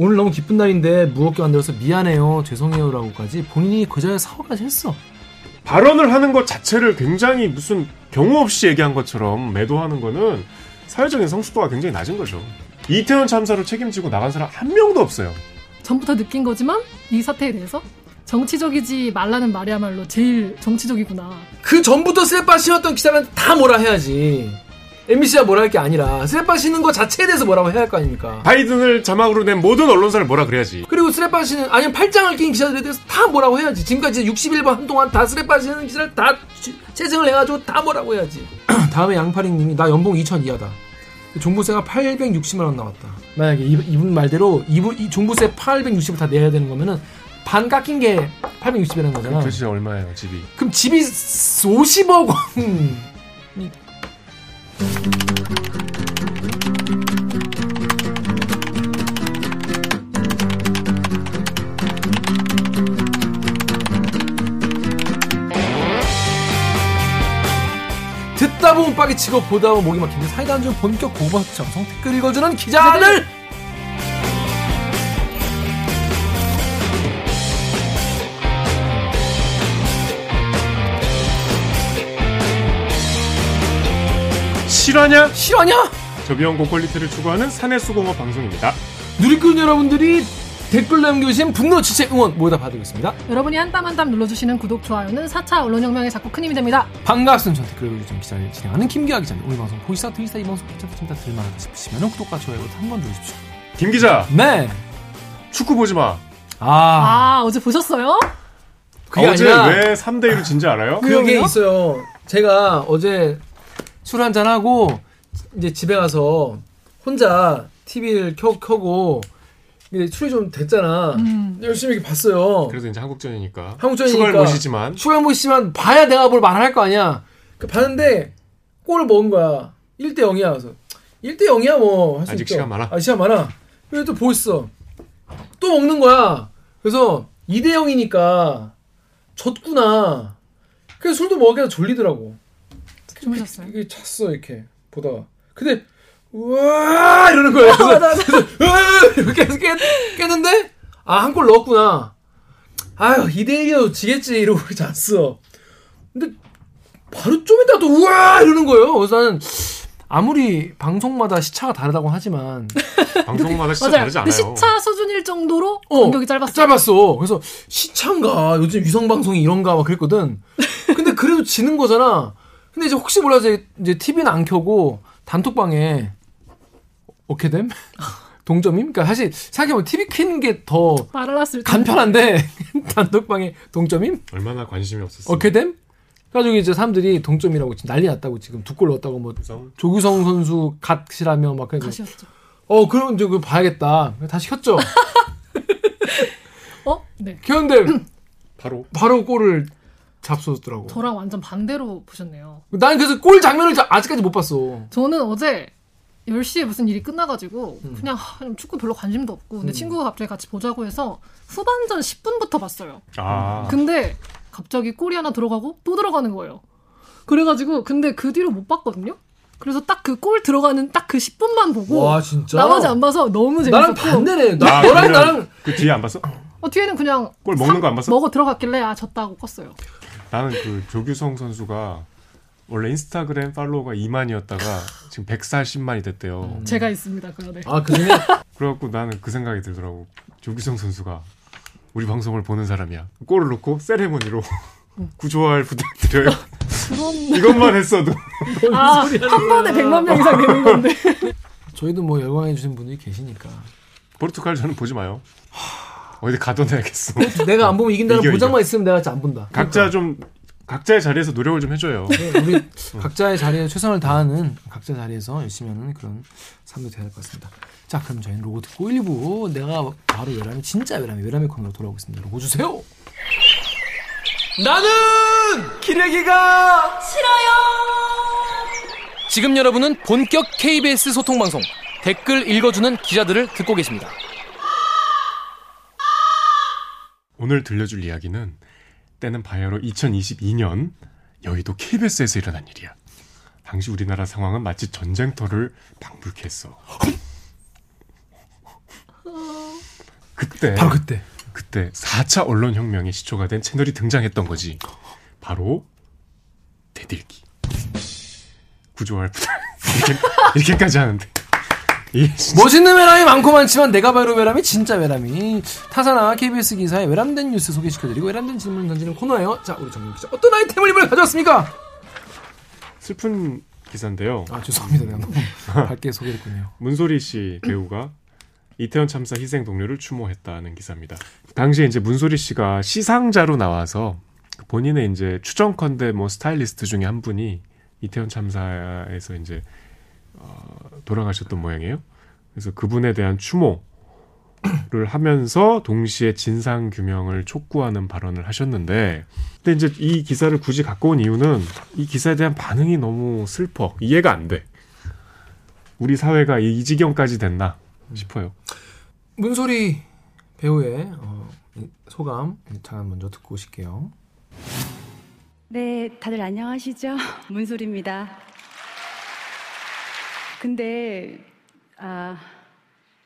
오늘 너무 기쁜 날인데 무겁게 만들어서 미안해요, 죄송해요라고까지 본인이 그 자리에 사과까지 했어. 발언을 하는 것 자체를 굉장히 무슨 경우 없이 얘기한 것처럼 매도하는 거는 사회적인 성숙도가 굉장히 낮은 거죠. 이태원 참사로 책임지고 나간 사람 한 명도 없어요. 전부터 느낀 거지만 이 사태에 대해서 정치적이지 말라는 말이야말로 제일 정치적이구나. 그 전부터 신었던 기자는 다 뭐라 해야지. MBC가 뭐라 할 게 아니라 신는 거 자체에 대해서 뭐라고 해야 할 거 아닙니까? 바이든을 자막으로 낸 모든 언론사를 뭐라 그래야지. 그리고 신는 아니면 팔짱을 낀 기자들에 대해서 다 뭐라고 해야지. 지금까지 61번 한동안 다 슬래빠 신는 기자를 다 채증을 해가지고 다 뭐라고 해야지. 다음에 양파링님이 나 연봉 2천 이하다. 종부세가 860만 원 나왔다. 만약에 이, 이분 말대로 이분 이 종부세 860을 다 내야 되는 거면은 반 깎인 게 860이라는 거잖아. 도대체 얼마예요 집이? 그럼 집이 50억 원. 듣다 보면 빡이 치고 보다 보면 목이 막히는데 사이다 한줄 본격 고박 정성 댓글 읽어주는 기자들 실화냐? 실화냐? 저비용 고퀄리티를 추구하는 사내수공업 방송입니다. 누리꾼 여러분들이 댓글 남겨주신 분노 지체 응원 모두 다 받으겠습니다. 여러분이 한 땀 한 땀 눌러주시는 구독, 좋아요는 4차 언론혁명에 자꾸 큰 힘이 됩니다. 반갑습니다. 전 댓글 읽어주는 기자를 진행하는 김기아 기자입니다. 오늘 방송 보이스타 트위스타 이 방송 괜찮다 들만하다 싶으시면 구독과 좋아요 한번 눌러주십시오. 김 기자 네. 축구 보지 마. 아, 아, 어제 보셨어요? 그게 어제 아니라 왜 3대 1을 진지 알아요? 그게? 있어요. 제가 어제 술 한잔 하고 이제 집에 가서 혼자 TV를 켜, 켜고 이게 술이 좀 됐잖아. 음. 열심히 이렇게 봤어요. 그래서 이제 한국전이니까. 한국전이니까. 추가를 모시지만 추가 모시지만 봐야 내가 뭘 말할 거 아니야. 그 봤는데 골을 먹은 거야. 1대 0이야. 그래서 1대 0이야 뭐. 할수 아직 있죠. 시간 많아. 아, 시간 많아. 그래서 또 보고 있어. 또 먹는 거야. 그래서 2대 0이니까 졌구나. 그래서 술도 먹으니까 졸리더라고. 주무셨어요? 이게 찼어 이렇게 보다가. 근데 우와 이러는. 그래서, 맞아, 맞아. 그래서 으아 이렇게 해서 깼, 깼는데 아 한 골 넣었구나. 아유 2대 1이어도 지겠지 이러고 잤어. 근데 바로 좀 이따 또 우와 이러는 거예요. 그래서 나는 아무리 방송마다 시차가 다르다고 하지만 방송마다 맞아요. 다르지 그 않아요. 시차 수준일 정도로 어, 간격이 짧았어요. 짧았어. 그래서 시차인가 요즘 위성 방송이 이런가 막 그랬거든. 근데 그래도 지는 거잖아. 근데 이제 혹시 몰라서 이제 TV는 안 켜고 단톡방에 어떻게 됨? 동점임? 그러니까 사실 생각해보면 TV 켜는 게 더. 간편한데 단톡방에 동점임? 얼마나 관심이 없었어. 어떻게 됨? 그래가지고 이제 사람들이 동점이라고 지금 난리 났다고 지금 두 골 넣었다고 뭐 우선 조규성 선수 갓이라며 막 그래서 가시였죠. 어 그럼 이제 그거 봐야겠다 다시 켰죠 어? 네. 켰는데 바로 바로 골을 잡수었더라고 저랑 완전 반대로 보셨네요. 난 그래서 골 장면을 자- 아직까지 못 봤어 저는 어제 10시에 무슨 일이 끝나가지고 음. 그냥 하, 축구 별로 관심도 없고 근데 친구가 갑자기 같이 보자고 해서 후반전 10분부터 봤어요. 아 근데 갑자기 골이 하나 들어가고 또 들어가는 거예요. 그래가지고 근데 그 뒤로 못 봤거든요. 그래서 딱 그 골 들어가는 딱 그 10분만 보고 와 진짜 나머지 안 봐서 너무 재밌었고 나랑 반대네 나, 아, 너랑 나랑 그 뒤에 안 봤어? 어, 뒤에는 그냥 골 먹는 거 안 봤어? 먹어 들어갔길래 아 졌다고 껐어요. 나는 그 조규성 선수가 원래 인스타그램 팔로워가 2만이었다가 지금 140만이 됐대요. 제가 있습니다 그 안에. 아 그중에 그래갖고 나는 그 생각이 들더라고. 조규성 선수가 우리 방송을 보는 사람이야. 골을 넣고 세레모니로 구조할 부탁드려요. 그런 이것만 했어도 아 한 번에 100만 명 이상 되는 건데. 저희도 뭐 열광해 주신 분들이 계시니까 포르투갈 저는 보지 마요. 어디 가둬놔야겠어. 내가 안 보면 이긴다는 이겨, 보장만 있으면 내가 진짜 안 본다 각자 좀 각자의 자리에서 노력을 좀 해줘요. 네, 우리 각자의 자리에 최선을 다하는 각자 자리에서 열심히 하는 그런 삶도 돼야 될 것 같습니다. 자, 그럼 저희는 로고 듣고 1, 2부 내가 바로 외람이 진짜 외람이 외람이 코너로 돌아오겠습니다. 로고 주세요. 나는 기레기가 싫어요. 지금 여러분은 본격 KBS 소통 방송 댓글 읽어주는 기자들을 듣고 계십니다. 오늘 들려줄 이야기는 때는 바야흐로 2022년 여의도 KBS에서 일어난 일이야. 당시 우리나라 상황은 마치 전쟁터를 방불케 했어. 그때 바로 그때. 그때 4차 언론 혁명의 시초가 된 채널이 등장했던 거지. 바로 대들기. 구조할 분 이렇게, 이렇게까지 하는데. 진짜 멋있는 외람이 많고 많지만 내가 바로 외람이 진짜 외람이 타사나 KBS 기사에 외람된 뉴스 소개시켜드리고 외람된 질문을 던지는 코너예요. 자 우리 정민 기자 어떤 아이템을 이번에 가져왔습니까? 슬픈 기사인데요. 아 죄송합니다 내가 너무 밝게 소개했군요. 문소리 씨 배우가 이태원 참사 희생 동료를 추모했다는 기사입니다. 당시에 이제 문소리 씨가 시상자로 나와서 본인의 이제 추정컨대 뭐 스타일리스트 중에 한 분이 이태원 참사에서 이제 어, 돌아가셨던 모양이에요. 그래서 그분에 대한 추모를 하면서 동시에 진상 규명을 촉구하는 발언을 하셨는데, 근데 이제 이 기사를 굳이 갖고 온 이유는 이 기사에 대한 반응이 너무 슬퍼 이해가 안 돼. 우리 사회가 이 지경까지 됐나 싶어요. 문소리 배우의 어, 이 소감 잠깐 먼저 듣고 오실게요. 네, 다들 안녕하시죠? 문소리입니다. 근데 아,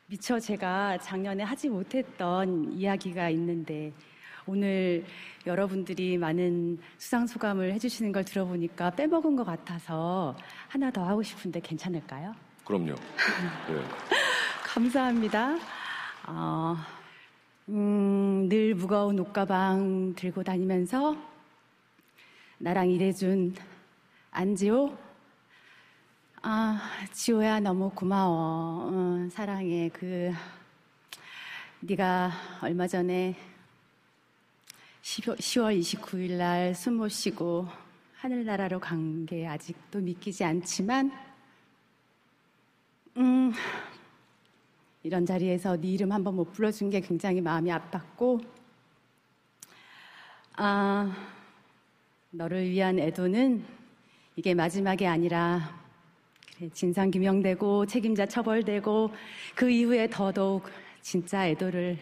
미처 제가 작년에 하지 못했던 이야기가 있는데 오늘 여러분들이 많은 수상 소감을 해주시는 걸 들어보니까 빼먹은 것 같아서 하나 더 하고 싶은데 괜찮을까요? 그럼요. 네. 감사합니다. 어, 음, 늘 무거운 옷가방 들고 다니면서 나랑 일해준 안지호. 아, 지호야 너무 고마워. 어, 사랑해. 그 네가 얼마 전에 10월 29일 날 숨 못 쉬고 하늘나라로 간 게 아직도 믿기지 않지만 음, 이런 자리에서 네 이름 한번 못 불러준 게 굉장히 마음이 아팠고, 아, 너를 위한 애도는 이게 마지막이 아니라, 진상 규명되고 책임자 처벌되고 그 이후에 더더욱 진짜 애도를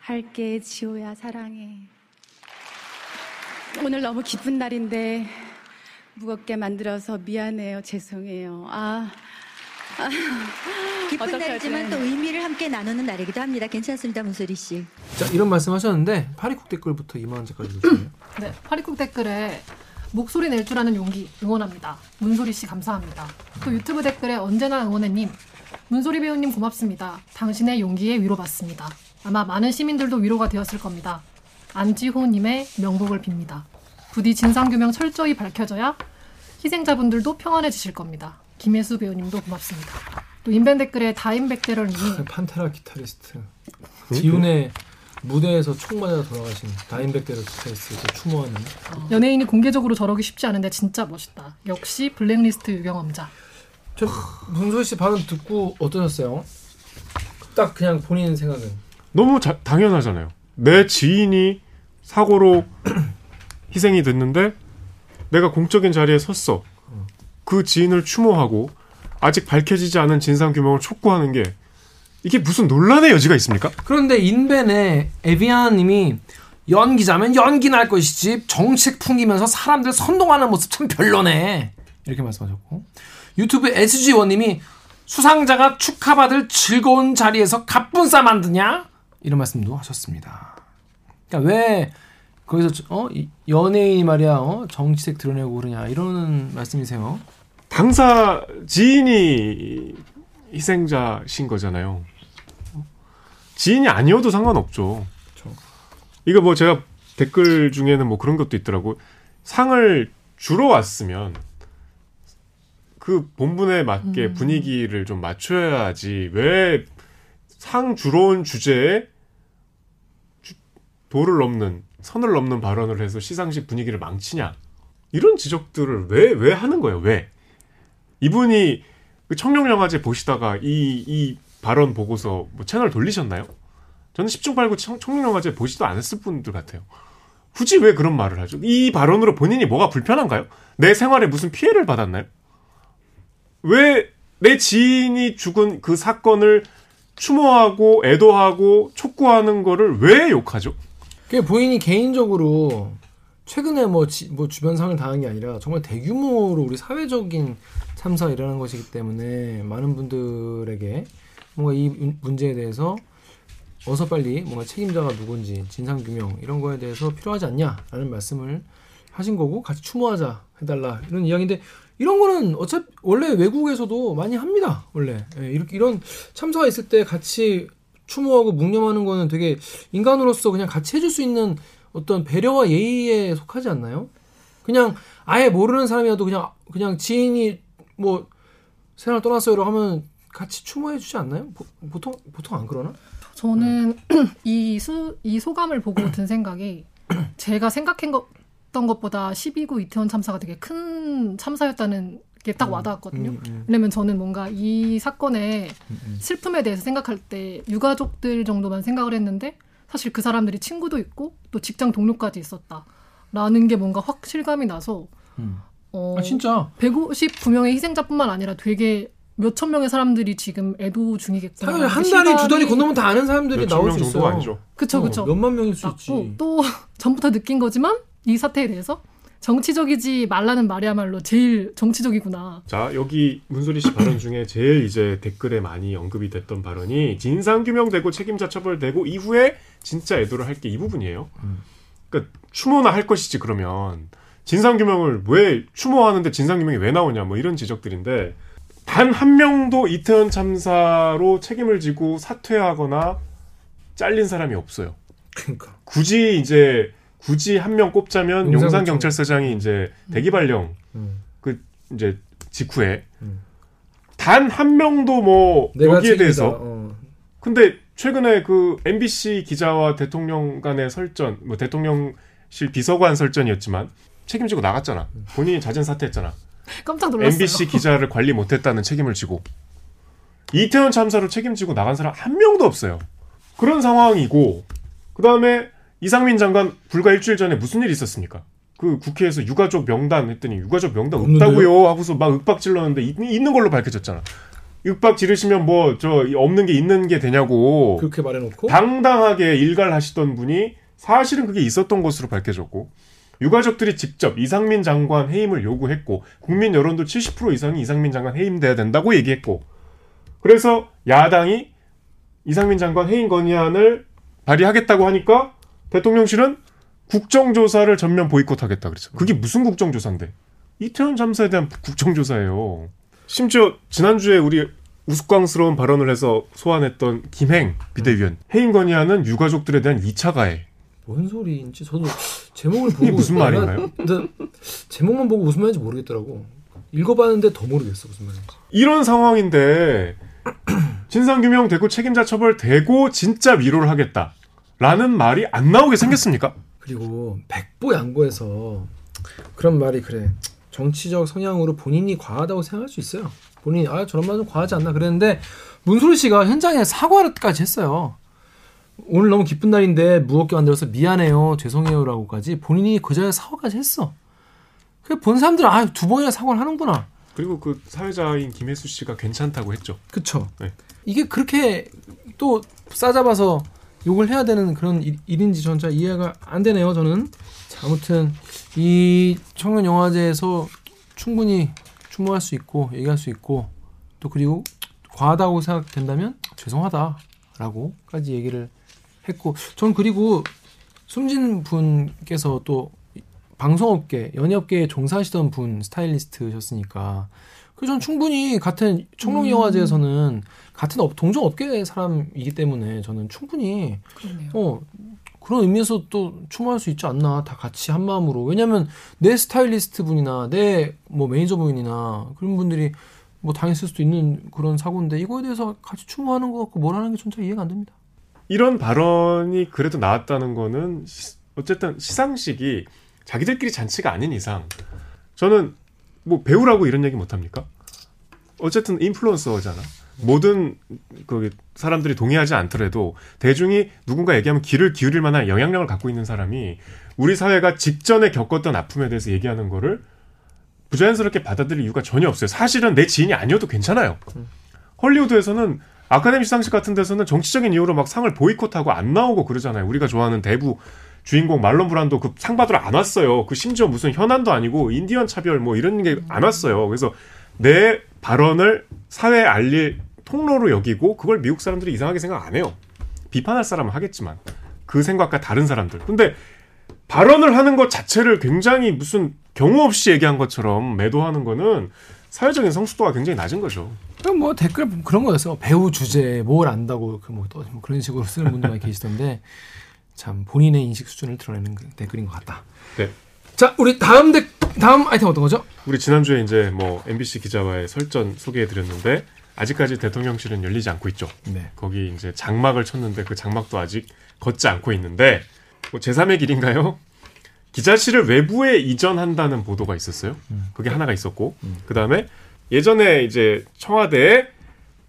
할게, 지호야, 사랑해. 오늘 너무 기쁜 날인데, 무겁게 만들어서 미안해요, 죄송해요. 아, 기쁜 어떡하지? 날이지만 또 의미를 함께 나누는 날이기도 합니다. 괜찮습니다, 문소리 씨. 자 이런 말씀하셨는데 파리콕 댓글부터 이만원 작가 읽어주세요. 네, 파리국 댓글에 목소리 낼 줄 아는 용기 응원합니다. 문소리 씨 감사합니다. 또 유튜브 댓글에 언제나 응원해님 문소리 배우님 고맙습니다. 당신의 용기에 위로받습니다. 아마 많은 시민들도 위로가 되었을 겁니다. 안지호님의 명복을 빕니다. 부디 진상규명 철저히 밝혀져야 희생자분들도 평안해지실 겁니다. 김혜수 배우님도 고맙습니다. 또 인벤 댓글에 다인백대럴님이 판테라 기타리스트 디운의 무대에서 총 맞아 돌아가신 다인백대럴 기타리스트 추모하는 연예인이 공개적으로 저러기 쉽지 않은데 진짜 멋있다. 역시 블랙리스트 유경험자. 저 문소리 씨 발언 듣고 어떠셨어요? 딱 그냥 본인 생각은 너무 자- 당연하잖아요. 내 지인이 사고로 희생이 됐는데 내가 공적인 자리에 섰어. 그 지인을 추모하고 아직 밝혀지지 않은 진상 규명을 촉구하는 게 이게 무슨 논란의 여지가 있습니까? 그런데 인벤에 에비아님이 연기자면 연기나 할 것이지 정책 풍기면서 사람들 선동하는 모습 참 별로네 이렇게 말씀하셨고 유튜브 SG1님이 수상자가 축하받을 즐거운 자리에서 갑분싸 만드냐 이런 말씀도 하셨습니다. 그러니까 왜 거기서 저- 어 이- 연예인이 말이야 어? 정치색 드러내고 그러냐 이러는 말씀이세요? 당사 지인이 희생자신 거잖아요. 지인이 아니어도 상관없죠. 그렇죠. 이거 뭐 제가 댓글 중에는 뭐 그런 것도 있더라고. 상을 주러 왔으면 그 본분에 맞게 분위기를 좀 맞춰야지 왜 상 주러 온 주제에 주- 도를 넘는 선을 넘는 발언을 해서 시상식 분위기를 망치냐 이런 지적들을 왜 왜 하는 거예요 왜 이분이 그 청룡영화제 보시다가 이 이 발언 보고서 뭐 채널 돌리셨나요? 저는 10중 8구 청, 청룡영화제 보지도 않았을 분들 같아요. 굳이 왜 그런 말을 하죠? 이 발언으로 본인이 뭐가 불편한가요? 내 생활에 무슨 피해를 받았나요? 왜 내 지인이 죽은 그 사건을 추모하고 애도하고 촉구하는 거를 왜 욕하죠? 그게 본인이 개인적으로 최근에 뭐, 지- 뭐 주변 상을 당한 게 아니라 정말 대규모로 우리 사회적인 참사가 일어난 것이기 때문에 많은 분들에게 뭔가 이 문- 문제에 대해서 어서 빨리 뭔가 책임자가 누군지 진상 규명 이런 거에 대해서 필요하지 않냐라는 말씀을 하신 거고 같이 추모하자 해달라 이런 이야기인데 이런 거는 어차피 원래 외국에서도 많이 합니다 원래 예, 이렇게 이런 참사가 있을 때 같이 추모하고 묵념하는 거는 되게 인간으로서 그냥 같이 해줄 수 있는 어떤 배려와 예의에 속하지 않나요? 그냥 아예 모르는 사람이라도 그냥 그냥 지인이 뭐 세상을 떠났어요라고 하면 같이 추모해 주지 않나요? 보, 보통 보통 안 그러나? 저는 이, 수, 이 소감을 보고 든 생각이 제가 생각했던 것보다 12구 이태원 참사가 되게 큰 참사였다는 게 딱 와닿았거든요. 음, 음. 왜냐면 저는 뭔가 이 사건의 음, 음. 슬픔에 대해서 생각할 때 유가족들 정도만 생각을 했는데 사실 그 사람들이 친구도 있고 또 직장 동료까지 있었다라는 게 뭔가 확 실감이 나서 음. 어, 아 진짜 159명의 희생자뿐만 아니라 되게 몇천 명의 사람들이 지금 애도 중이겠구나. 사실 한 달이 두 달이 건너면 다 아는 사람들이 나올 명수 정도가 있어요. 아니죠. 그쵸 그쵸. 어, 몇만 명일 수 있지. 또 전부터 느낀 거지만 이 사태에 대해서 정치적이지 말라는 말이야말로 제일 정치적이구나. 자 여기 문소리 씨 발언 중에 제일 이제 댓글에 많이 언급이 됐던 발언이 진상 규명되고 책임자 처벌되고 이후에 진짜 애도를 할 게 이 부분이에요. 그러니까 추모나 할 것이지 그러면 진상 규명을 왜 추모하는데 진상 규명이 왜 나오냐 뭐 이런 지적들인데 단 한 명도 이태원 참사로 책임을 지고 사퇴하거나 잘린 사람이 없어요. 그러니까 굳이 이제 굳이 한 명 꼽자면 용산 경찰서장이 이제 대기 발령 음. 그 이제 직후에 음. 단한 명도 뭐 여기에 책임이다. 대해서 어. 근데 최근에 그 MBC 기자와 대통령 간의 설전 뭐 대통령실 비서관 설전이었지만 책임지고 나갔잖아 본인이 자진 사퇴했잖아 깜짝 놀랐어요. MBC 기자를 관리 못했다는 책임을 지고 이태원 참사로 책임지고 나간 사람 한 명도 없어요. 그런 상황이고 그 다음에 이상민 장관 불과 일주일 전에 무슨 일이 있었습니까? 그 국회에서 유가족 명단 했더니 유가족 명단 없는데요? 없다고요 하고서 막 윽박 질렀는데 있, 있는 걸로 밝혀졌잖아. 윽박 지르시면 뭐 저 없는 게 있는 게 되냐고 그렇게 말해놓고 당당하게 일갈하시던 분이 사실은 그게 있었던 것으로 밝혀졌고 유가족들이 직접 이상민 장관 해임을 요구했고 국민 여론도 70% 이상이 이상민 장관 해임돼야 된다고 얘기했고 그래서 야당이 이상민 장관 해임 건의안을 발의하겠다고 하니까 대통령실은 국정조사를 전면 보이콧하겠다 그랬죠. 그게 무슨 국정조사인데? 이태원 참사에 대한 국정조사예요. 심지어 지난주에 우리 우스꽝스러운 발언을 해서 소환했던 김행 비대위원 해임 건의안은 유가족들에 대한 2차 가해. 뭔 소리인지 저도 제목을 보고 무슨 말인가요? 근데 제목만 보고 무슨 말인지 모르겠더라고. 읽어봤는데 더 모르겠어 무슨 말인지. 이런 상황인데 진상규명 되고 책임자 처벌 되고 진짜 위로를 하겠다. 라는 말이 안 나오게 생겼습니까? 그리고 백보 양보해서 그런 말이 그래 정치적 성향으로 본인이 과하다고 생각할 수 있어요. 본인이 아 저런 말좀 과하지 않나 그랬는데 문소리 씨가 현장에 사과까지 했어요. 오늘 너무 기쁜 날인데 무겁게 만들어서 미안해요 죄송해요라고까지 본인이 그 자리에 사과까지 했어. 그본 사람들은 아두 번이나 사과를 하는구나. 그리고 그 사회자인 김혜수 씨가 괜찮다고 했죠. 그쵸. 네. 이게 그렇게 또 싸잡아서 욕을 해야 되는 그런 일, 일인지 전잘 이해가 안 되네요, 저는. 자, 아무튼, 이 청년 영화제에서 충분히 추모할 수 있고, 얘기할 수 있고, 또 그리고 과하다고 생각된다면 죄송하다라고까지 얘기를 했고, 전 그리고 숨진 분께서 또 방송업계, 연예업계에 종사하시던 분 스타일리스트셨으니까 그전 충분히 같은 청룡 영화제에서는 같은 업, 동종 업계의 사람이기 때문에 저는 충분히 그러네요. 어 그런 의미에서 또 추모할 수 있지 않나 다 같이 한 마음으로 왜냐하면 내 스타일리스트 분이나 내 뭐 매니저 분이나 그런 분들이 뭐 당했을 수도 있는 그런 사고인데 이거에 대해서 같이 추모하는 것 같고 뭐라는 게 전혀 이해가 안 됩니다. 이런 발언이 그래도 나왔다는 거는 시- 어쨌든 시상식이 자기들끼리 잔치가 아닌 이상 저는 뭐 배우라고 이런 얘기 못 합니까? 어쨌든 인플루언서잖아. 모든 그 사람들이 동의하지 않더라도 대중이 누군가 얘기하면 귀를 기울일 만한 영향력을 갖고 있는 사람이 우리 사회가 직전에 겪었던 아픔에 대해서 얘기하는 거를 부자연스럽게 받아들일 이유가 전혀 없어요. 사실은 내 지인이 아니어도 괜찮아요. 헐리우드에서는 아카데미 시상식 같은 데서는 정치적인 이유로 막 상을 보이콧하고 안 나오고 그러잖아요. 우리가 좋아하는 대부 주인공 말론 브란도 그 상 받으러 안 왔어요. 그 심지어 무슨 현안도 아니고 인디언 차별 뭐 이런 게 안 왔어요. 그래서 내 발언을 사회에 알릴 통로로 여기고 그걸 미국 사람들이 이상하게 생각 안 해요. 비판할 사람은 하겠지만 그 생각과 다른 사람들. 근데 발언을 하는 것 자체를 굉장히 무슨 경우 없이 얘기한 것처럼 매도하는 거는 사회적인 성숙도가 굉장히 낮은 거죠. 그럼 뭐 댓글 그런 거였어. 배우 주제 뭘 안다고 그뭐 또뭐 그런 식으로 쓰는 분들 많이 계시던데 참 본인의 인식 수준을 드러내는 그 댓글인 것 같다. 네. 자, 우리 다음 댓 다음 아이템 어떤 거죠? 우리 지난주에 이제 뭐 MBC 기자와의 설전 소개해 드렸는데 아직까지 대통령실은 열리지 않고 있죠. 네. 거기 이제 장막을 쳤는데 그 장막도 아직 걷지 않고 있는데 뭐 제3의 길인가요? 기자실을 외부에 이전한다는 보도가 있었어요. 그게 하나가 있었고 그 다음에 예전에 이제 청와대에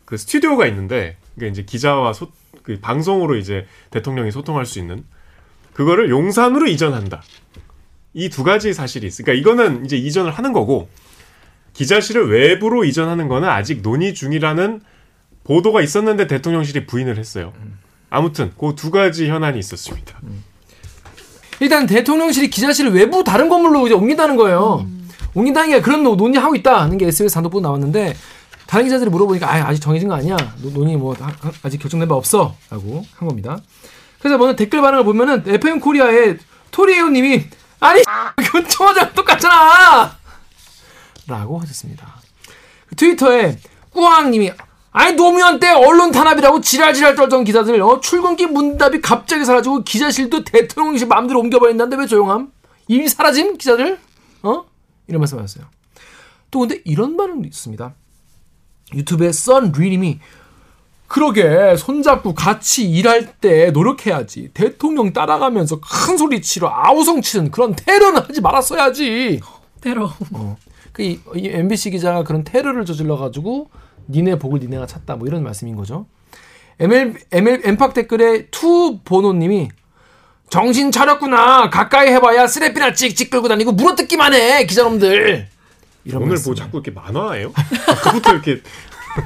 그 스튜디오가 있는데 그게 이제 기자와 소, 그 방송으로 이제 대통령이 소통할 수 있는 그거를 용산으로 이전한다. 이 두 가지 사실이 있으니까 그러니까 이거는 이제 이전을 하는 거고 기자실을 외부로 이전하는 거는 아직 논의 중이라는 보도가 있었는데 대통령실이 부인을 했어요. 아무튼 그 두 가지 현안이 있었습니다. 일단 대통령실이 기자실을 외부 다른 건물로 이제 옮긴다는 거예요. 옮 게 그런 논- 논의하고 있다는 게 SBS 단독 보도 나왔는데 다른 기자들이 물어보니까 아, 아직 정해진 거 아니야. 노- 논의 뭐 아직 결정된 바 없어 라고 한 겁니다. 그래서 먼저 댓글 반응을 보면은 FM 코리아의 토리에오 님이 아니 그건 청와대랑 똑같잖아. 라고 하셨습니다. 트위터에 꾸왕 님이 아니 노무현 때 언론 탄압이라고 지랄지랄 떨던 기자들 어, 출근길 문답이 갑자기 사라지고 기자실도 대통령실 마음대로 옮겨버린다는데 왜 조용함? 이미 사라짐 기자들? 어? 이런 말씀하셨어요. 또 근데 이런 반응도 있습니다. 유튜브에 썬리님이 그러게 손잡고 같이 일할 때 노력해야지 대통령 따라가면서 큰 소리 치러 아우성 치는 그런 테러는 하지 말았어야지. 테러. 그 이, 이 MBC 기자가 그런 테러를 저질러 가지고 니네 복을 니네가 찼다 뭐 이런 말씀인 거죠. ML ML 엠팍 댓글에 투 보노님이 정신 차렸구나 가까이 해봐야 쓰레피나 찍찍 끌고 다니고 물어뜯기만 해 기자놈들. 이런 오늘 말씀. 뭐 자꾸 이렇게 만화예요? 아까부터 이렇게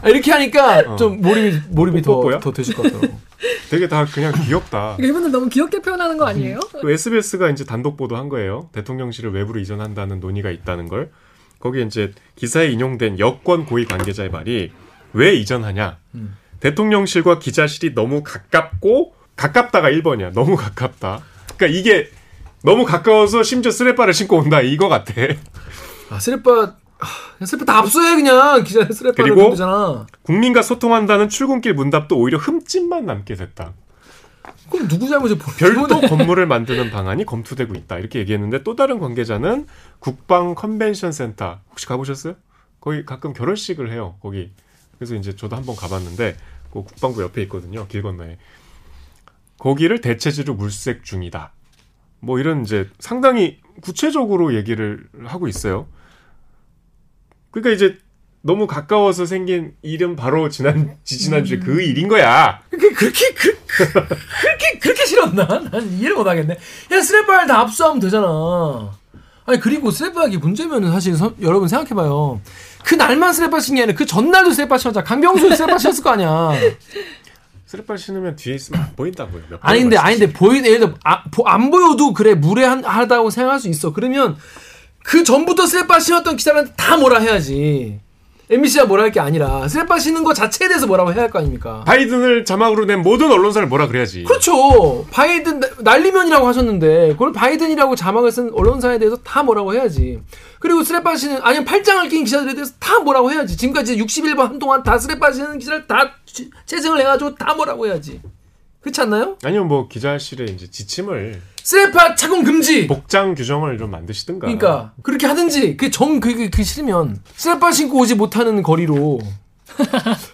아, 이렇게 하니까 좀 몰입이 몰입이 더, 뽀뽀야? 더 되실 것 같더라고. 되게 다 그냥 귀엽다. 이분들 너무 귀엽게 표현하는 거 아니에요? 또 SBS가 이제 단독 보도한 거예요. 대통령실을 외부로 이전한다는 논의가 있다는 걸. 거기에 이제 기사에 인용된 여권 고위 관계자의 말이 왜 이전하냐? 대통령실과 기자실이 너무 가깝고 가깝다가 1번이야. 너무 가깝다. 그러니까 이게 너무 가까워서 심지어 쓰레빠를 신고 온다 이거 같아. 아 쓰레빠 아, 쓰레빠 다 압수해 그냥 기자 쓰레빠를 그리고 되잖아. 국민과 소통한다는 출근길 문답도 오히려 흠집만 남게 됐다. 그럼 누구 잘못이 별도 건물을 만드는 방안이 검토되고 있다. 이렇게 얘기했는데 또 다른 관계자는 국방 컨벤션 센터 혹시 가보셨어요? 거기 가끔 결혼식을 해요. 거기 그래서 이제 저도 한번 가봤는데 그 국방부 옆에 있거든요. 길 건너에 거기를 대체지로 물색 중이다. 뭐 이런 이제 상당히 구체적으로 얘기를 하고 있어요. 그러니까 이제 너무 가까워서 생긴 일은 바로 지난 지지난주에 그 일인 거야. 그게 그렇게 그, 그, 그렇게 그렇게 싫었나? 난 이해를 못 하겠네. 야 스레빠를 다 압수하면 되잖아. 아니 그리고 스레빠기 문제면은 사실 서- 여러분 생각해봐요. 그 날만 스레빠 신게 아니라 그 전날도 스레빠 신었잖아. 강병수 스레빠 신었을 거 아니야. 쓰레빠 신으면 뒤에 있으면 안 보인다고요. 아니 근데 보이 예를 들어 아, 보- 안 보여도 그래 무례하다고 생각할 수 있어. 그러면 그 전부터 스레빠 신었던 기자한테 다 뭐라 해야지. MBC가 뭐라 할 게 아니라 스레빠 신는 거 자체에 대해서 뭐라고 해야 할 거 아닙니까? 바이든을 자막으로 낸 모든 언론사를 뭐라 그래야지. 그렇죠. 바이든 나- 날리면이라고 하셨는데 그걸 바이든이라고 자막을 쓴 언론사에 대해서 다 뭐라고 해야지. 그리고 스레빠 씨는 아니면 팔짱을 낀 기자들에 대해서 다 뭐라고 해야지. 지금까지 61번 한동안 다 스레빠 씨는 기자를 다 치- 채증을 해가지고 다 뭐라고 해야지. 그렇지 않나요? 아니면 뭐 기자실에 이제 지침을 스레빠 착용 금지. 복장 규정을 좀 만드시든가. 그러니까 그렇게 하든지 그 정그그 싫으면 스레빠 신고 오지 못하는 거리로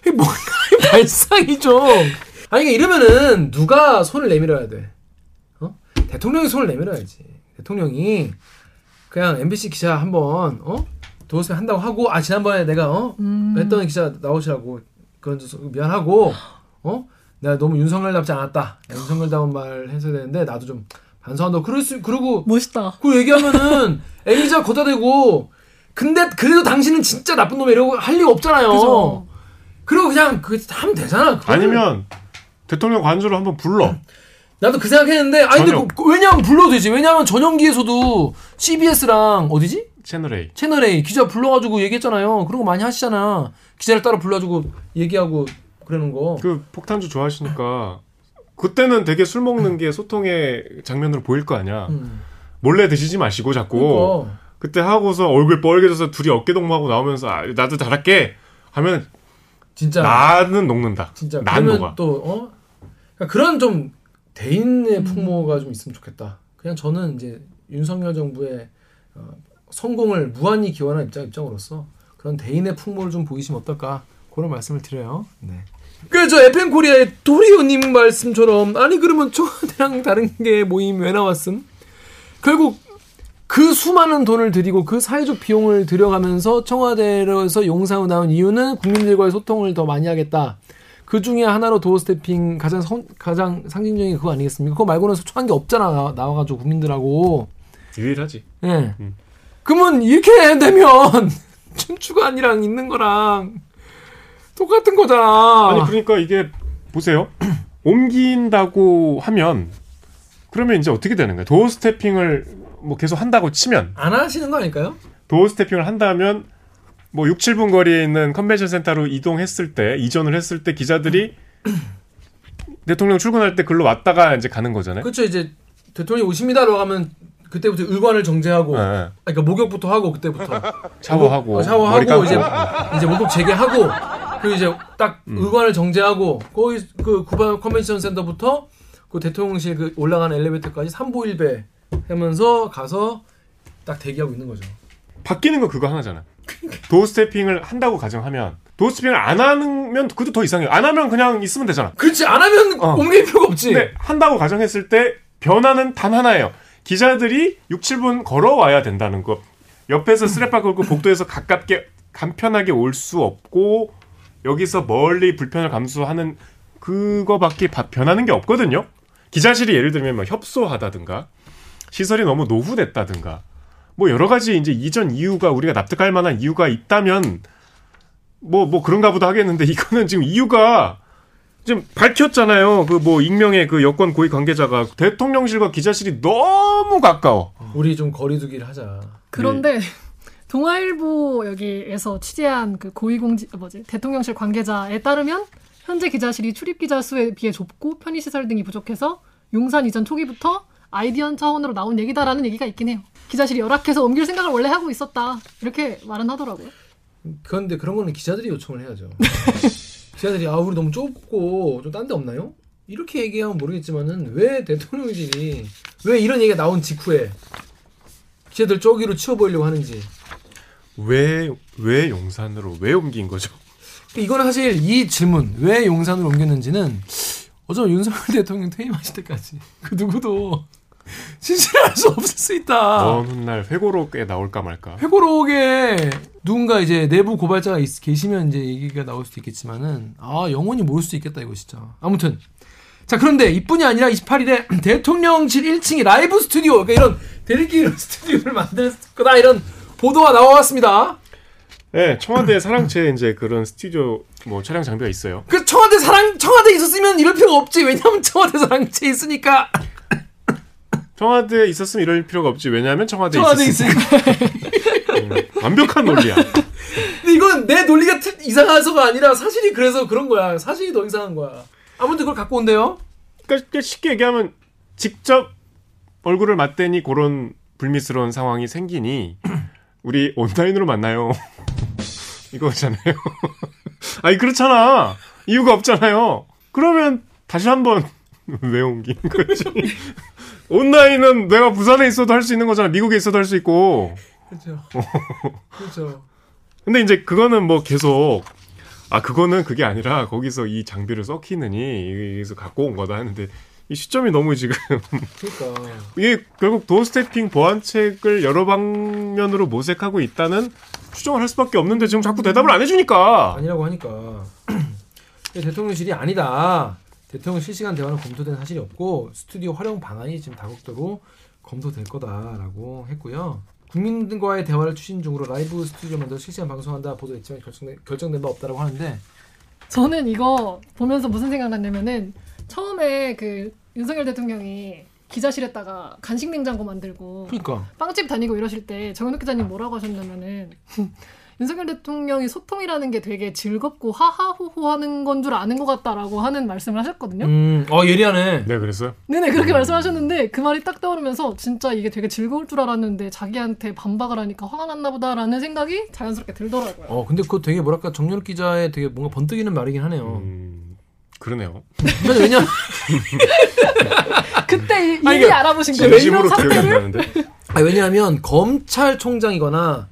이게 뭔가 발상이 좀 아니 그러니까 이러면은 누가 손을 내밀어야 돼? 어? 대통령이 손을 내밀어야지. 대통령이 그냥 MBC 기자 한번 어 도우스 한다고 하고 아 지난번에 내가 어 했던 기자 나오시라고 좀 미안하고 어 내가 너무 윤석열답지 않았다 윤석열다운 말 했어야 되는데 나도 좀 반성한다 그럴 수 그러고 멋있다. 그 얘기하면은 애기자 거다 대고 근데 그래도 당신은 진짜 나쁜 놈이 이러고 할 리가 없잖아요. 그죠. 그리고 그냥 그 하면 되잖아. 그거는. 아니면 대통령 관저로 한번 불러. 나도 그 생각했는데 아니 근데. 그- 왜냐면 불러도 되지. 왜냐면 전용기에서도 CBS랑 어디지? 채널 A. 채널 A 기자 불러가지고 얘기했잖아요. 그런 거 많이 하시잖아. 기자를 따로 불러주고 얘기하고 그러는 거. 그 폭탄주 좋아하시니까 그때는 되게 술 먹는 게 소통의 장면으로 보일 거 아니야. 음. 몰래 드시지 마시고 자꾸 그러니까. 그때 하고서 얼굴 뻘개져서 둘이 어깨 동무하고 나오면서 아, 나도 잘할게 하면 진짜 나는 녹는다. 진짜 난 그러면 녹아. 또 어? 그러니까 그런 좀 대인의 음. 풍모가 좀 있으면 좋겠다. 그냥 저는 이제 윤석열 정부의 어, 성공을 무한히 기원하는 입장 입장으로서 그런 대인의 풍모를 좀 보이시면 어떨까 그런 말씀을 드려요. 네. 그저 FM 코리아의 도리오님 말씀처럼 아니 그러면 청와대랑 다른 게 모임 왜 나왔음? 결국 그 수많은 돈을 들이고 그 사회적 비용을 들여가면서 청와대에서 용사로 나온 이유는 국민들과의 소통을 더 많이 하겠다. 그 중에 하나로 도어 스태핑 가장 성- 가장 상징적인 그거 아니겠습니까? 그거 말고는 소통한 게 없잖아 나- 나와 가지고 국민들하고. 유일하지. 예. 음. 그러면 이렇게 되면 춘추관이랑 있는 거랑 똑같은 거잖아. 아니 그러니까 이게 보세요. 옮긴다고 하면 그러면 이제 어떻게 되는 거야? 도어 스태핑을 뭐 계속 한다고 치면 안 하시는 거 아닐까요? 도어 스태핑을 한다면 뭐 6, 7분 거리에 있는 컨벤션 센터로 이동했을 때 이전을 했을 때 기자들이 대통령 출근할 때 글로 왔다가 이제 가는 거잖아요. 그렇죠. 이제 대통령이 오십니다라고 하면 그때부터 의관을 정제하고. 아니, 그러니까 목욕부터 하고 그때부터 샤워하고 어, 샤워하고. 이제 이제 목욕 재개하고 그리고 이제 딱 음. 의관을 정제하고 거기 그 구반 컨벤션 센터부터 그 대통령실 그 올라가는 엘리베이터까지 삼보일배 하면서 가서 딱 대기하고 있는 거죠. 바뀌는 건 그거 하나잖아. 도어 스태핑을 한다고 가정하면 도어 스태핑을 안 하면 그것도 더 이상해요. 안 하면 그냥 있으면 되잖아. 그렇지 안 하면 어. 옮길 필요가 없지. 근데 한다고 가정했을 때 변화는 단 하나예요. 기자들이 6, 7분 걸어와야 된다는 거. 옆에서 스레빠 걸고 복도에서 가깝게 간편하게 올 수 없고 여기서 멀리 불편을 감수하는 그거밖에 바- 변하는 게 없거든요. 기자실이 예를 들면 뭐 협소하다든가 시설이 너무 노후됐다든가 뭐 여러 가지 이제 이전 이유가 우리가 납득할 만한 이유가 있다면 뭐뭐 그런가 보다 하겠는데 이거는 지금 이유가 지금 밝혔잖아요. 그 뭐 익명의 그 여권 고위 관계자가 대통령실과 기자실이 너무 가까워. 우리 좀 거리두기를 하자. 그런데 동아일보 여기에서 취재한 그 고위공직 아, 뭐지 대통령실 관계자에 따르면 현재 기자실이 출입 기자 수에 비해 좁고 편의 시설 등이 부족해서 용산 이전 초기부터 아이디언 차원으로 나온 얘기다라는 얘기가 있긴 해요. 기자실이 열악해서 옮길 생각을 원래 하고 있었다 이렇게 말은 하더라고요. 그런데 그런 거는 기자들이 요청을 해야죠. 기자들이 아 우리 너무 좁고 좀 딴 데 없나요? 이렇게 얘기하면 모르겠지만은 왜 대통령실이 왜 이런 얘기가 나온 직후에 기자들 저기로 치워보려고 하는지 왜, 왜 용산으로 왜 옮긴 거죠? 이거는 사실 이 질문 왜 용산으로 옮겼는지는 어쩌면 윤석열 대통령 퇴임하실 때까지 그 누구도 진실할 수 없을 수 있다. 먼 훗날 회고록에 나올까 말까. 회고록에 누군가 이제 내부 고발자가 있- 계시면 이제 얘기가 나올 수도 있겠지만은 아 영원히 모를 수 있겠다 이거 진짜 아무튼 자 그런데 이뿐이 아니라 28일에 대통령실 1층이 라이브 스튜디오 그러니까 이런 대리기 스튜디오를 만들 거다 이런 보도가 나왔습니다 네, 청와대 사랑채 이제 그런 스튜디오 뭐 촬영 장비가 있어요. 그 청와대 사랑 청와대 있었으면 이럴 필요가 없지 왜냐면 청와대 사랑채 있으니까 청와대에 있었으면 이럴 필요가 없지. 왜냐하면 청와대에 청와대. 있으니까 음, 완벽한 논리야. 근데 이건 내 논리가 틀- 이상해서가 아니라 사실이 그래서 그런 거야 사실이 더 이상한 거야 아무튼 그걸 갖고 온대요 그러니까 쉽게 얘기하면 직접 얼굴을 맞대니 그런 불미스러운 상황이 생기니 우리 온라인으로 만나요. 이거잖아요. 아니 그렇잖아. 이유가 없잖아요. 그러면 다시 한번 왜 옮기는 거지? 온라인은 내가 부산에 있어도 할 수 있는 거잖아. 미국에 있어도 할 수 있고. 그렇죠 그렇죠 근데 이제 그거는 뭐 계속 아 그거는 그게 아니라 거기서 이 장비를 썩히느니 여기서 갖고 온 거다 하는데 이 시점이 너무 지금 그러니까 이게 결국 도어스테핑 보완책을 여러 방면으로 모색하고 있다는 추정을 할 수밖에 없는데 지금 자꾸 대답을 안 해주니까 아니라고 하니까 대통령실이 아니다. 대통령 실시간 대화는 검토된 사실이 없고 스튜디오 활용 방안이 지금 다각도로 검토될 거다라고 했고요. 국민과의 대화를 추진 중으로 라이브 스튜디오 만들어 실시간 방송한다 보도했지만 결정된, 결정된 바 없다라고 하는데 저는 이거 보면서 무슨 생각났냐면은 처음에 그 윤석열 대통령이 기자실에다가 간식 냉장고 만들고 그러니까 빵집 다니고 이러실 때 정현욱 기자님 뭐라고 하셨냐면은 윤석열 대통령이 소통이라는 게 되게 즐겁고 하하호호 하는 건 줄 아는 것 같다라고 하는 말씀을 하셨거든요. 음, 어 예리하네. 네, 그랬어요. 네네 그렇게 말씀하셨는데 그 말이 딱 떠오르면서 진짜 이게 되게 즐거울 줄 알았는데 자기한테 반박을 하니까 화가 났나 보다라는 생각이 자연스럽게 들더라고요. 어 근데 그거 되게 뭐랄까 정연욱 기자의 되게 뭔가 번뜩이는 말이긴 하네요. 음, 그러네요. 왜냐 그때 이- 아니, 이미 이게 알아보신 거예요. 진심으로 이런 기억이 안 사태를 나는데. 아, 왜냐하면 검찰총장이거나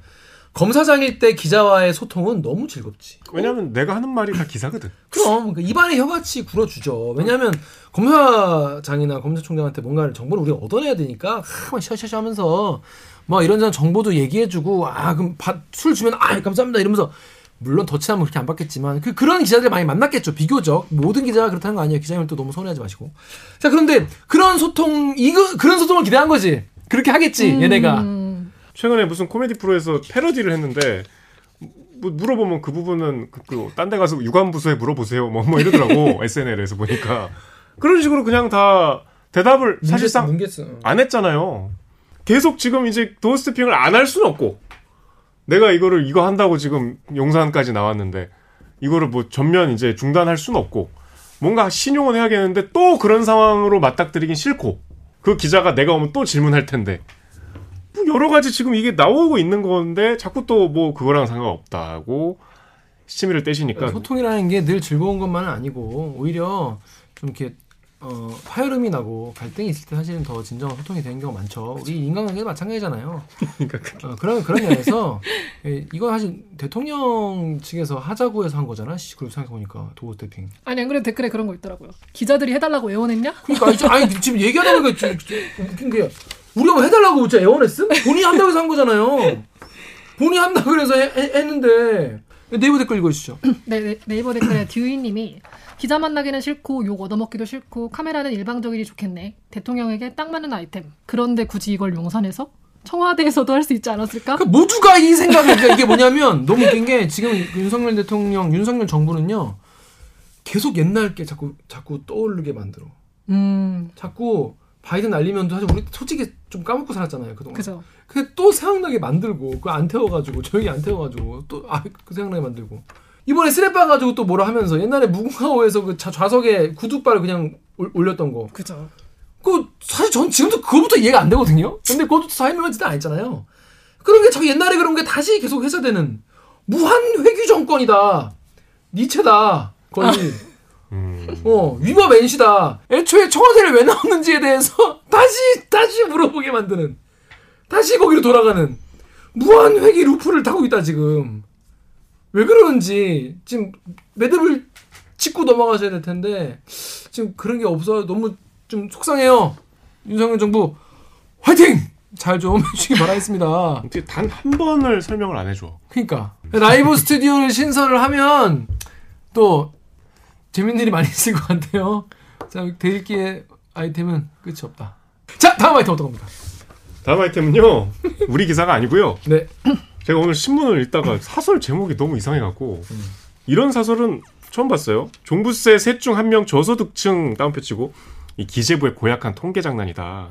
검사장일 때 기자와의 소통은 너무 즐겁지. 왜냐면 내가 하는 말이 다 기사거든. 그럼 그 입안에 혀같이 굴어주죠. 왜냐하면 검사장이나 검사총장한테 뭔가를 정보를 우리가 얻어내야 되니까 막 샤샤샤 하면서 뭐 이런저런 정보도 얘기해주고 아 그럼 밥, 술 주면 아 감사합니다 이러면서 물론 더치하면 그렇게 안 받겠지만 그 그런 기자들 많이 만났겠죠. 비교적. 모든 기자가 그렇다는 거 아니에요. 기자님을 또 너무 서운해하지 마시고. 자 그런데 그런 소통 이거 그런 소통을 기대한 거지. 그렇게 하겠지 얘네가. 음, 최근에 무슨 코미디 프로에서 패러디를 했는데 뭐 물어보면 그 부분은 그딴 데 가서 유관부서에 물어보세요. 뭐, 뭐 이러더라고 SNL에서 보니까. 그런 식으로 그냥 다 대답을 사실상 문겠어. 안 했잖아요. 계속 지금 이제 도어스태핑을 안 할 수는 없고. 내가 이거를 이거 한다고 지금 용산까지 나왔는데 이거를 뭐 전면 이제 중단할 수는 없고. 뭔가 신용은 해야겠는데 또 그런 상황으로 맞닥뜨리긴 싫고. 그 기자가 내가 오면 또 질문할 텐데. 뭐 여러 가지 지금 이게 나오고 있는 건데 자꾸 또 뭐 그거랑 상관없다고 시치미를 떼시니까 소통이라는 게 늘 즐거운 것만은 아니고 오히려 좀 이렇게 어, 파열음이 나고 갈등이 있을 때 사실은 더 진정한 소통이 되는 경우가 많죠. 우리 인간관계도 마찬가지잖아요. 그러니까 어, 그런 그런 면에서 예, 이거 사실 대통령 측에서 하자고 해서 한 거잖아. 시 그룹 생각해 보니까 도어 스태핑. 아니 안 그래도 댓글에 그런 거 있더라고요. 기자들이 해달라고 애원했냐? 그러니까 아니, 저- 아니 지금 얘기하다 보니까 웃긴 게 우리가 뭐 해달라고 진짜 애원했음? 본인이 한다고 해서 한 거잖아요. 본인이 한다 그래서 해- 해- 했는데 네이버 댓글 읽어주시죠. 네, 네, 네 이버 댓글에 듀이님이 기자 만나기는 싫고 욕 얻어먹기도 싫고 카메라는 일방적이니 좋겠네. 대통령에게 딱 맞는 아이템. 그런데 굳이 이걸 용산에서? 청와대에서도 할 수 있지 않았을까? 그 모두가 이 생각을 그러니까 이게 뭐냐면 너무 웃긴 게 지금 윤석열 대통령 윤석열 정부는요 계속 옛날 게 자꾸 자꾸 떠오르게 만들어 음, 자꾸 바이든 날리면도 사실 우리 솔직히 좀 까먹고 살았잖아요 그동안 그죠. 근데 또 생각나게 만들고 그거 안 태워가지고 조용히 안 태워가지고 또아그 생각나게 만들고 이번에 쓰레빠 가지고 또 뭐라 하면서 옛날에 무궁화호에서 그 좌- 좌석에 구두발을 그냥 올- 올렸던 거 그죠. 그 사실 전 지금도 그거부터 이해가 안 되거든요. 근데 그것도 사회명한 짓은 아니잖아요. 그런 게 자꾸 옛날에 그런 게 다시 계속 회자되는 무한 회귀 정권이다. 니체다. 거의. 음, 어, 위법 NC다. 애초에 청와대를 왜 나왔는지에 대해서 다시 다시 물어보게 만드는. 다시 거기로 돌아가는 무한 회귀 루프를 타고 있다 지금. 왜 그러는지 지금 매듭을 짚고 넘어가셔야 될 텐데 지금 그런 게 없어 너무 좀 속상해요. 윤석열 정부 화이팅! 잘좀 해주시기 바라겠습니다. 단 한 번을 설명을 안 해줘. 그러니까 라이브 스튜디오를 신설을 하면 또 재밌는 일이 많이 있을 것 같아요. 자 대일기의 아이템은 끝이 없다. 자 다음 아이템 어떤 겁니다. 다음 아이템은요. 우리 기사가 아니고요. 네. 제가 오늘 신문을 읽다가 사설 제목이 너무 이상해갖고 이런 사설은 처음 봤어요. 종부세 셋 중 한 명 저소득층 다운표 치고 이 기재부의 고약한 통계 장난이다.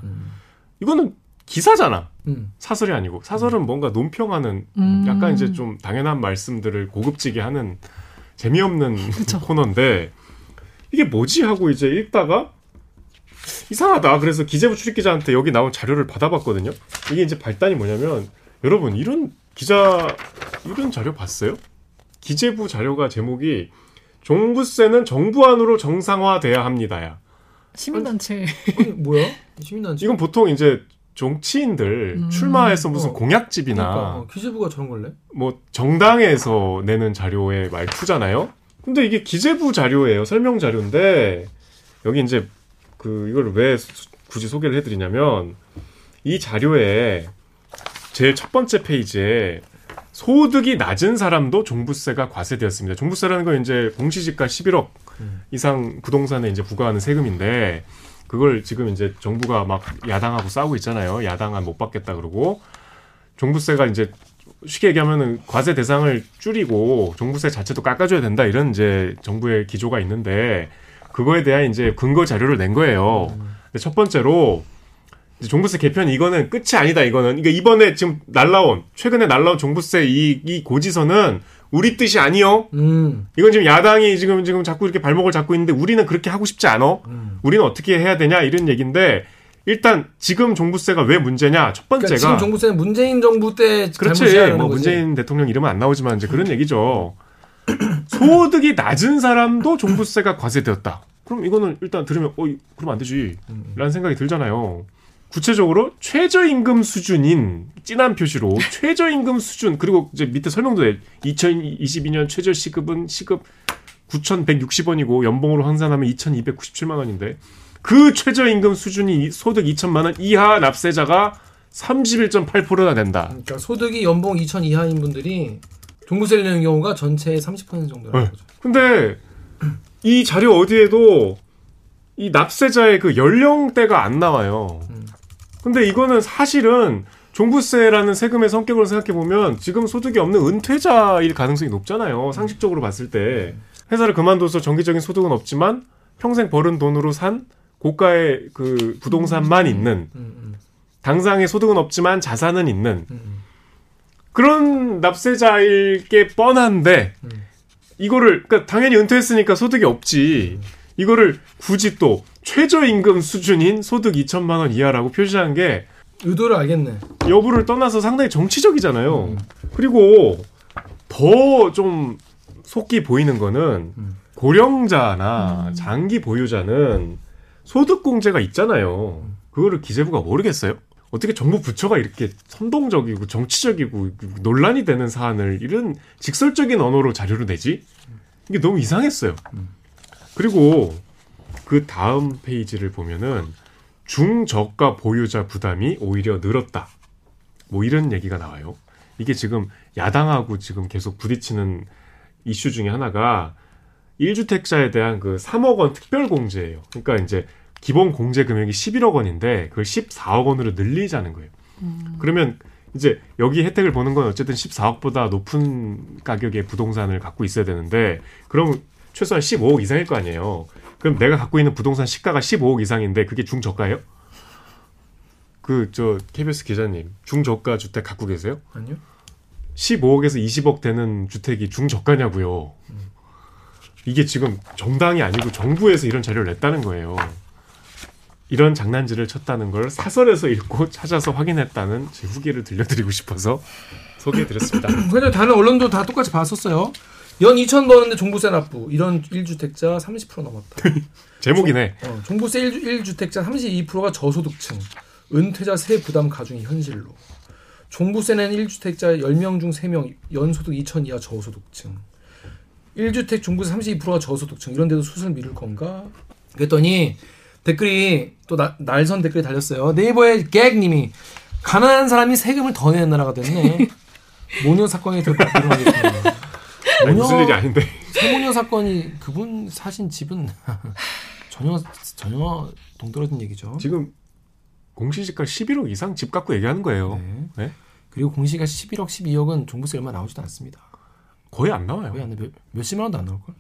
이거는 기사잖아. 음. 사설이 아니고 사설은 뭔가 논평하는 음. 약간 이제 좀 당연한 말씀들을 고급지게 하는 재미없는 코너인데 이게 뭐지 하고 이제 읽다가 이상하다. 그래서 기재부 출입 기자한테 여기 나온 자료를 받아봤거든요. 이게 이제 발단이 뭐냐면 여러분 이런 기자 이런 자료 봤어요? 기재부 자료가 제목이 종부세는 정부 안으로 정상화돼야 합니다야. 시민단체. 아니, 뭐야? 시민단체. 이건 보통 이제 정치인들 음. 출마해서 무슨 어. 공약집이나 그러니까 어, 기재부가 저런 걸래? 뭐 정당에서 내는 자료의 말투잖아요. 근데 이게 기재부 자료예요. 설명 자료인데 여기 이제 그 이걸 왜 수- 굳이 소개를 해드리냐면 이 자료에 제일 첫 번째 페이지에 소득이 낮은 사람도 종부세가 과세되었습니다. 종부세라는 건 이제 공시지가 11억 이상 부동산에 이제 부과하는 세금인데 그걸 지금 이제 정부가 막 야당하고 싸우고 있잖아요. 야당은 못 받겠다 그러고 종부세가 이제 쉽게 얘기하면은 과세 대상을 줄이고 종부세 자체도 깎아줘야 된다 이런 이제 정부의 기조가 있는데 그거에 대한 이제 근거 자료를 낸 거예요. 근데 첫 번째로 종부세 개편 이거는 끝이 아니다 이거는 그러니까 이번에 지금 날라온 최근에 날라온 종부세 이, 이 고지서는 우리 뜻이 아니요. 음. 이건 지금 야당이 지금 지금 자꾸 이렇게 발목을 잡고 있는데 우리는 그렇게 하고 싶지 않아. 음. 우리는 어떻게 해야 되냐 이런 얘기인데 일단 지금 종부세가 왜 문제냐 첫 번째가 그러니까 지금 정부세는 문재인 정부 때 그렇지. 뭐 거지. 문재인 대통령 이름은 안 나오지만 이제 그런 얘기죠. 소득이 낮은 사람도 종부세가 과세되었다. 그럼 이거는 일단 들으면 어 이- 그러면 안 되지. 라는 생각이 들잖아요. 구체적으로 최저임금 수준인 진한 표시로 최저임금 수준 그리고 이제 밑에 설명도 해. 2022년 최저 시급은 시급 9,160원이고 연봉으로 환산하면 2,297만 원인데 그 최저임금 수준이 소득 2천만 원 이하 납세자가 31.8%나 된다. 그러니까 소득이 연봉 2천 이하인 분들이 종부세를 내는 경우가 전체의 30% 정도라는 네. 거죠. 근데 이 자료 어디에도 이 납세자의 그 연령대가 안 나와요. 음. 근데 이거는 사실은 종부세라는 세금의 성격으로 생각해 보면 지금 소득이 없는 은퇴자일 가능성이 높잖아요. 상식적으로 봤을 때 회사를 그만둬서 정기적인 소득은 없지만 평생 벌은 돈으로 산 고가의 그 부동산만 있는 음, 음, 당장의 소득은 없지만 자산은 있는 음. 그런 납세자일 게 뻔한데 음. 이거를 그러니까 당연히 은퇴했으니까 소득이 없지. 이거를 굳이 또 최저임금 수준인 소득 2천만 원 이하라고 표시한 게 의도를 알겠네. 여부를 떠나서 상당히 정치적이잖아요. 음. 그리고 더 좀 속기 보이는 거는 음. 고령자나 장기 보유자는 소득 공제가 있잖아요. 그거를 기재부가 모르겠어요? 어떻게 정부 부처가 이렇게 선동적이고 정치적이고 논란이 되는 사안을 이런 직설적인 언어로 자료를 내지? 이게 너무 이상했어요. 그리고 그 다음 페이지를 보면은 중저가 보유자 부담이 오히려 늘었다. 뭐 이런 얘기가 나와요. 이게 지금 야당하고 지금 계속 부딪히는 이슈 중에 하나가 1주택자에 대한 그 3억 원 특별 공제예요. 그러니까 이제 기본 공제 금액이 11억 원인데 그걸 14억 원으로 늘리자는 거예요. 그러면 이제 여기 혜택을 보는 건 어쨌든 14억보다 높은 가격의 부동산을 갖고 있어야 되는데 그럼 최소한 15억 이상일 거 아니에요. 그럼 내가 갖고 있는 부동산 시가가 15억 이상인데 그게 중저가예요? 그 저 KBS 기자님 중저가 주택 갖고 계세요? 아니요? 15억에서 20억 되는 주택이 중저가냐고요. 이게 지금 정당이 아니고 정부에서 이런 자료를 냈다는 거예요. 이런 장난질을 쳤다는 걸 사설에서 읽고 찾아서 확인했다는 제 후기를 들려드리고 싶어서 소개해드렸습니다. 근데 다른 언론도 다 똑같이 봤었어요. 연 2천 버는데 종부세 납부. 이런 1주택자 30% 넘었다. 제목이네. 어, 종부세 1, 주택자 32%가 저소득층. 은퇴자 세 부담 가중이 현실로. 종부세는 1주택자 10명 중 3명 연소득 2천 이하 저소득층. 1주택 종부세 32%가 저소득층. 이런 데도 수술 미룰 건가? 그랬더니 댓글이 또 나- 날선 댓글이 달렸어요. 네이버의 객님이 가난한 사람이 세금을 더 내는 나라가 됐네. 모녀 사건이 더 일어나겠구나. 아니, 무슨 일이 아닌데. 세모녀 사건이 그분 사신 집은 전혀 전혀 동떨어진 얘기죠. 지금 공시지가 11억 이상 집 갖고 얘기하는 거예요. 네. 네? 그리고 공시가 11억, 12억은 종부세 얼마 나오지도 않습니다. 거의 안 나와요. 거의 안 나. 몇, 몇십만 원도 안 나올 걸.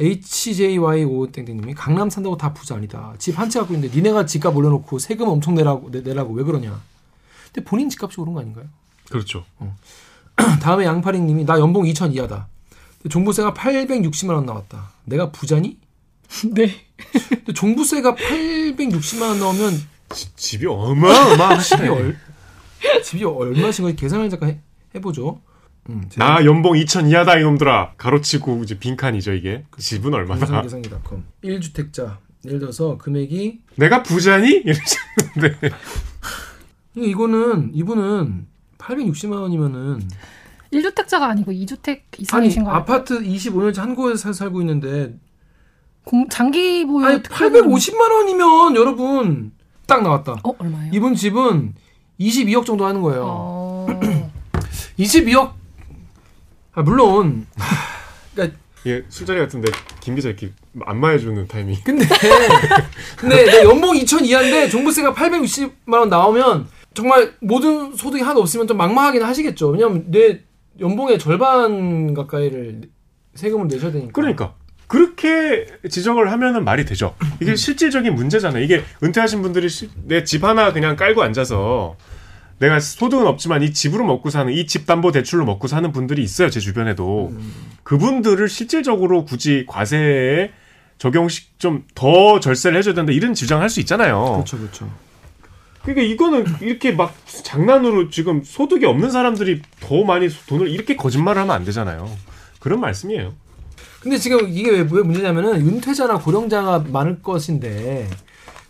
HJY5 땡땡님이 강남 산다고 다 부자 아니다. 집 한 채 갖고 있는데 니네가 집값 올려놓고 세금 엄청 내라고 내, 내라고 왜 그러냐. 근데 본인 집값이 오른 거 아닌가요? 그렇죠. 다음에 양파링님이 나 연봉 2천 이하다. 종부세가 860만 원 나왔다. 내가 부자니? 네. 근데 종부세가 860만 원 나오면 지- 집이 어마어마하시네. 집이 얼 집이 얼마씩 걸 계산을 잠깐 해, 해보죠. 음, 나 연봉 2천 이하다 이놈들아. 가로치고 이제 빈칸이죠 이게. 집은 얼마나? 계산계산기닷컴 1주택자 예를 들어서 금액이 내가 부자니? 이러시는데. 이거는 이분은 860만 원이면은 1주택자가 아니고 2주택 아니 이상이신 거 아니에요? 아파트 25년째 한 곳에 살고 있는데 공, 장기 보유 아니 특별 850만 원이면 여러분 딱 나왔다. 어 얼마예요? 이분 집은 22억 정도 하는 거예요. 어... 22억 아 물론 그러니까 예, 술자리 같은데 김 기자 이렇게 안마해주는 타이밍. 근데 근데 내 연봉 2천 이하인데 종부세가 860만 원 나오면 정말 모든 소득이 하나도 없으면 좀 막막하긴 하시겠죠. 왜냐면 내 연봉의 절반 가까이를 세금을 내셔야 되니까. 그러니까 그렇게 지적을 하면은 말이 되죠. 음. 이게 실질적인 문제잖아요. 이게 은퇴하신 분들이 내 집 하나 그냥 깔고 앉아서 내가 소득은 없지만 이 집으로 먹고 사는 이 집 담보 대출로 먹고 사는 분들이 있어요. 제 주변에도 음. 그분들을 실질적으로 굳이 과세에 적용식 좀 더 절세를 해줘야 된다 이런 주장할 수 있잖아요. 그렇죠, 그렇죠. 그러니까 이거는 이렇게 막 장난으로 지금 소득이 없는 사람들이 더 많이 돈을 이렇게 거짓말을 하면 안 되잖아요. 그런 말씀이에요. 근데 지금 이게 왜, 왜 문제냐면은 윤퇴자나 고령자가 많을 것인데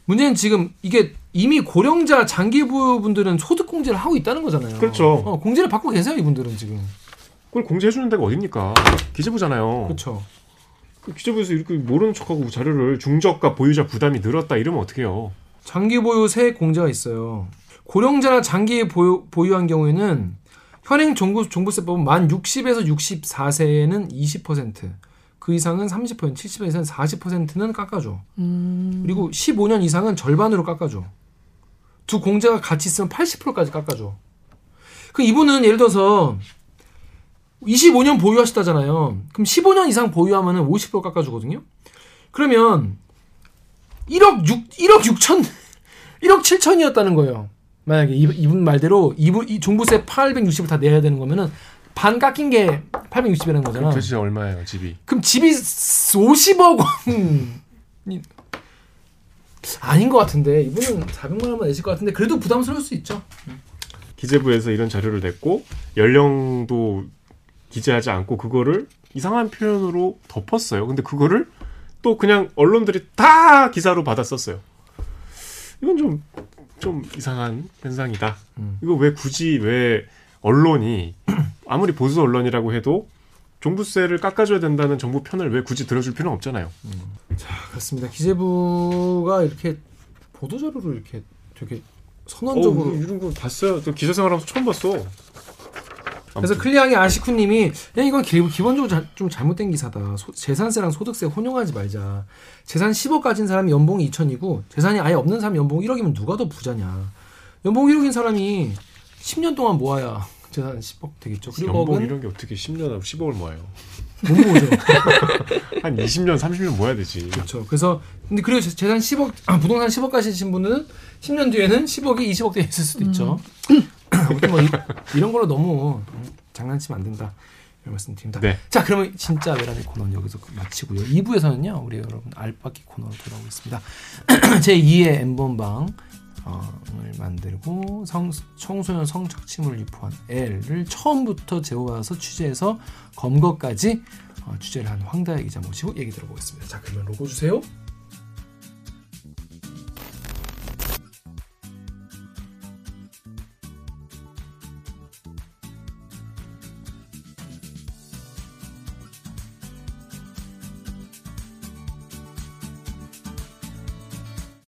문제는 지금 이게 이미 고령자 장기 부분들은 소득 공제를 하고 있다는 거잖아요. 그렇죠. 어, 공제를 받고 계세요 이분들은 지금. 그걸 공제해 주는 데가 어딥니까? 기재부잖아요. 그렇죠. 그 기재부에서 이렇게 모르는 척하고 자료를 중저가 보유자 부담이 늘었다 이러면 어떡해요? 장기 보유 세액 공제가 있어요. 고령자나 장기 보유, 보유한 경우에는 현행 종부, 종부세법은 만 60에서 64세에는 20%, 그 이상은 30%, 70세 이상은 40%는 깎아줘. 그리고 15년 이상은 절반으로 깎아줘. 두 공제가 같이 있으면 80%까지 깎아줘. 그 이분은 예를 들어서 25년 보유하셨다잖아요. 그럼 15년 이상 보유하면은 50% 깎아주거든요. 그러면 1억 6 1억 6천 1억 7천이었다는 거예요. 만약에 이- 이분 말대로 이분 이 종부세 860을 다 내야 되는 거면은 반 깎인 게 860이라는 거잖아. 도대체 얼마예요 집이? 그럼 집이 50억 원 아닌 것 같은데 이분은 400만 원만 내실 것 같은데 그래도 부담스러울 수 있죠. 기재부에서 이런 자료를 냈고 연령도 기재하지 않고 그거를 이상한 표현으로 덮었어요. 근데 그거를 또 그냥 언론들이 다 기사로 받았었어요. 이건 좀, 좀 이상한 현상이다. 음. 이거 왜 굳이 왜 언론이 아무리 보수 언론이라고 해도 종부세를 깎아줘야 된다는 정부 편을 왜 굳이 들어줄 필요는 없잖아요. 그렇습니다. 기재부가 이렇게 보도 자료를 이렇게 되게 어, 선언적으로 이런 거 봤어요. 저 기자 생활하면서 처음 봤어. 그래서. 클리앙의 아시쿠님이 야 이건 기, 기본적으로 자- 좀 잘못된 기사다. 소- 재산세랑 소득세 혼용하지 말자. 재산 10억 가진 사람이 연봉이 2천이고 재산이 아예 없는 사람이 연봉 1억이면 누가 더 부자냐. 연봉 1억인 사람이 10년 동안 모아야 재산 10억 되겠죠. 그리고 연봉 억은 이런 게 어떻게 10년 하고 10억을 모아요? 못 모으죠. 한 20년, 30년 모아야 되지. 그렇죠. 그래서 근데 그리고 재- 재산 10억 아, 부동산 10억 가시신 분은 10년 뒤에는 10억이 20억 돼 있을 수도 있죠. 아무튼 뭐 이, 런 걸로 너무 장난치면 안 된다. 이런 말씀 드립니다. 네. 자, 그러면 진짜 외람의 코너는 여기서 마치고요. 2부에서는요. 우리 여러분 알바기 코너로 돌아오겠습니다. 제 2의 엠번방 어, 을 만들고 성, 청소년 성착취물 유포한 L을 처음부터 재워와서 취재해서 검거까지 어, 취재를 한 황다혜 기자 모시고 얘기 들어보겠습니다. 자, 그러면 로고 주세요.